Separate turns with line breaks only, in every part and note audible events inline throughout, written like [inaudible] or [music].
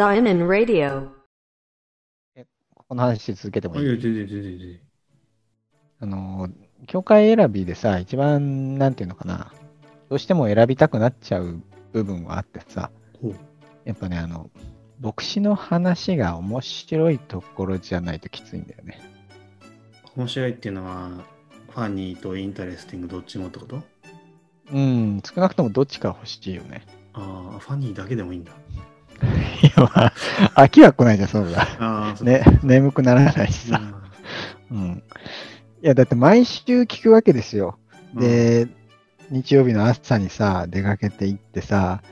Zion Radio.
この話続けても
あ、
い？い
いや、全然、全然、全然。
あの、教会選びでさ、一番、なんていうのかな、どうしても選びたくなっちゃう部分はあってさ、
ほう。
やっぱね、あの、牧師の話が面白いところじゃないときついんだよね。
面白いっていうのは、 funny と interesting どっちもってこと？
うん、少なくともどっちか欲しいよね。
ああ、ファニーだけでもいいんだ。
いや、まあ、飽きは来ないじゃん、そうだ。ね、眠くならないしさ。うん。いや、だって毎週聞くわけですよ。
うん、
で、日曜日の朝にさ、出かけて行ってさ、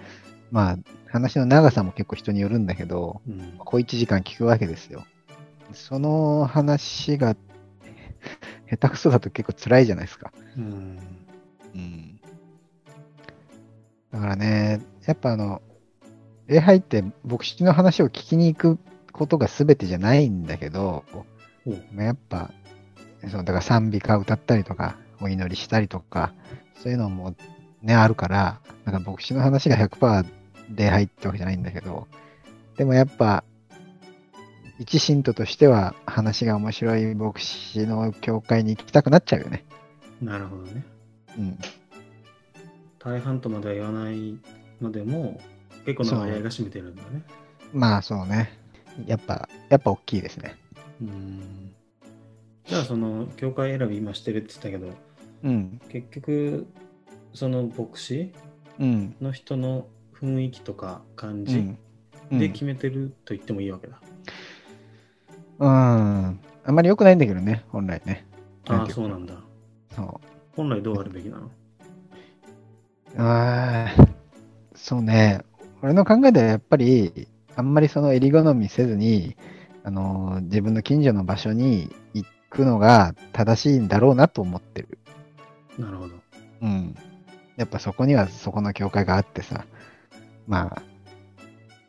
まあ、話の長さも結構人によるんだけど、
うん、
小1時間聞くわけですよ。その話が下手くそだと結構辛いじゃないですか。
うん。
うん。だからね、やっぱあの、礼拝って牧師の話を聞きに行くことが全てじゃないんだけど、
ほ
やっぱ、そのだから賛美歌歌ったりとか、お祈りしたりとか、そういうのもね、あるから、なんか牧師の話が100%礼拝ってわけじゃないんだけど、でもやっぱ、一信徒としては話が面白い牧師の教会に行きたくなっちゃうよね。
なるほどね。
うん。
大半とまでは言わないのでも、結構が占めてるんだね。
まあそうね。やっぱ、やっぱ大きいですね。
うん。じゃあ、その、教会選び今してるって言ったけど、
うん。
結局、その牧師
うん。
の人の雰囲気とか感じ
うん。うん
で決めてると言ってもいいわけだ。
うん。あんまり良くないんだけどね、本来ね。
ああ、そうなんだ。
そう。
本来どうあるべきなの？
あーそうね。俺の考えではやっぱり、あんまりその襟好みせずに、あのー自分の近所の場所に行くのが正しいんだろうなと思ってる。
なるほど。
うん。やっぱそこにはそこの教会があってさ、まあ、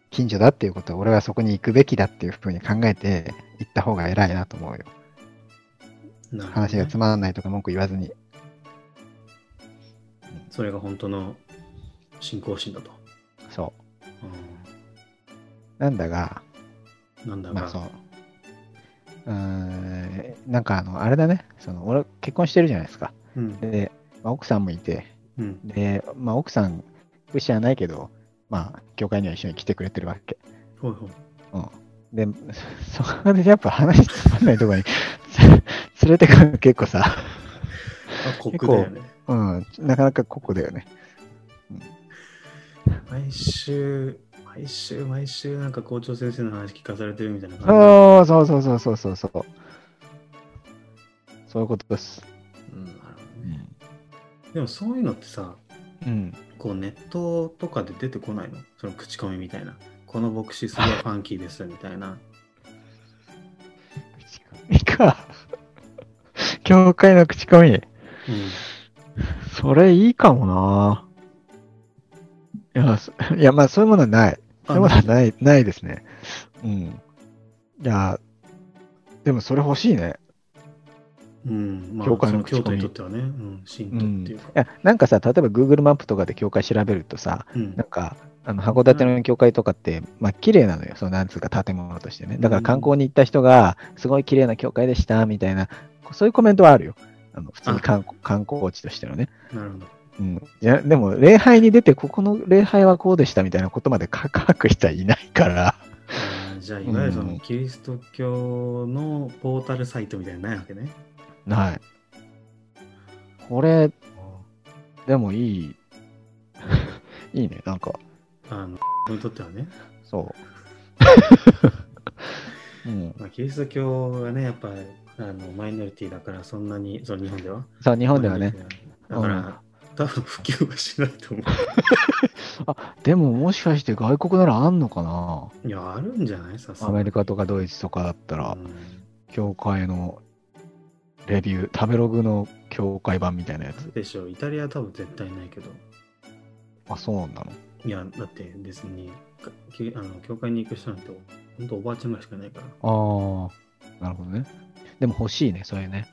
近所だっていうことは俺はそこに行くべきだっていうふうに考えて行った方が偉いなと思うよ。
ね
話がつまらないとか文句言わずに。
それが本当の信仰心だと。
なんだが、
ん、なんだが、
まあそう。うーん、なんかあの、あれだね、その俺結婚してるじゃないですか。
うん。
で、まあ、奥さんもいて、
うん。
で、まあ、奥さん、クリスチャンはないけど、まあ、教会には一緒に来てくれてるわけ。
ほいほい。
で、そこでやっぱ話つまんないところに [laughs] 連れてくるの結構さ、
あ、コックだよね。
うん、なかなかここだよね。
毎週、毎週、毎週、なんか校長先生の話聞かされてるみたいな感
そうそうそうそうそうそうそう。そういうことです。
じ。うん、なるほどね。でもそういうのってさ、
うん。
こうネットとかで出てこないの？その口コミみたいな。この牧師すごいファンキーですみたいな。
口コミか。教会の口コミ。
うん。
それいいかもな。いや、そいやまあそういうものはない。そういうものはない、ないですね。うん。いや、でもそれ欲しいね。
うん、まあ、
教会の
教徒にとってはね、うん、信
うん。い
徒っていうか。
や、なんかさ、例えば Google マップとかで教会調べるとさ、
うん
なんか、あの函館の教会とかって、まあ綺麗なのよ。そのなんつうか建物としてね。だから観光に行った人が、すごい綺麗な教会でした、みたいな、そういうコメントはあるよ。あの普通に観光観光地としてのね。
なるほど。
うん。いや、でも、礼拝に出て、ここの礼拝はこうでしたみたいなことまで書く人はいないから。
じゃあ、いわゆるそ
うん
のキリスト教のポータルサイトみたいなのないわけね。
ない。これ、でもいい。[laughs] いいね、なんか、
あの、にとってはね。
そう。[laughs] うん。
まあ、キリスト教がね、やっぱりあのマイノリティだから、そんなに、その日本では。
そう、日本ではね。
だから、
うん
多分普及はしないと思 [laughs]
あ、でももしかして外国ならあんのかな？
う。いや、あるんじゃない？さすがに
アメリカとかドイツとかだったら、
うん
教会のレビュー、食べログの教会版みたいなやつ？
でしょう。イタリアは多分絶対ないけど。
あ、そうなの
いや、だってですね、かきあの教会に行く人なんて、本当おばあちゃんぐらいしかいないから。
ああ、なるほどね。でも欲しいね、それね。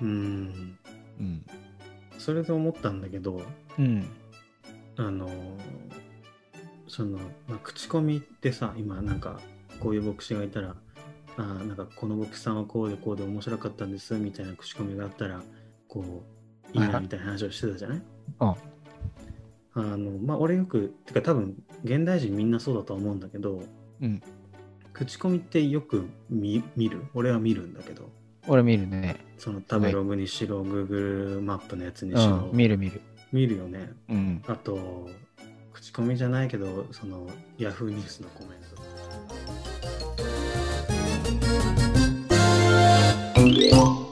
うん。
うん。
それで思ったんだけど、
うん。
あの、その、まあ、口コミってさ、今なんかこういう牧師がいたら、あーなんかこの牧師さんはこうでこうで面白かったんですみたいな口コミがあったら、こう、いいないみたいな話をしてたじゃない？
うん
あの、まあ、俺よく、てか多分、現代人みんなそうだと思うんだけど、
うん。
口コミってよく見見る？俺は見るんだけど、
俺見るね。
その食べログにしろ、Google マップのやつに
う
しろ、
ん。見る見る。
見るよね。
うん。
あと、口コミじゃないけど、その Yahoo ニュースのコメント。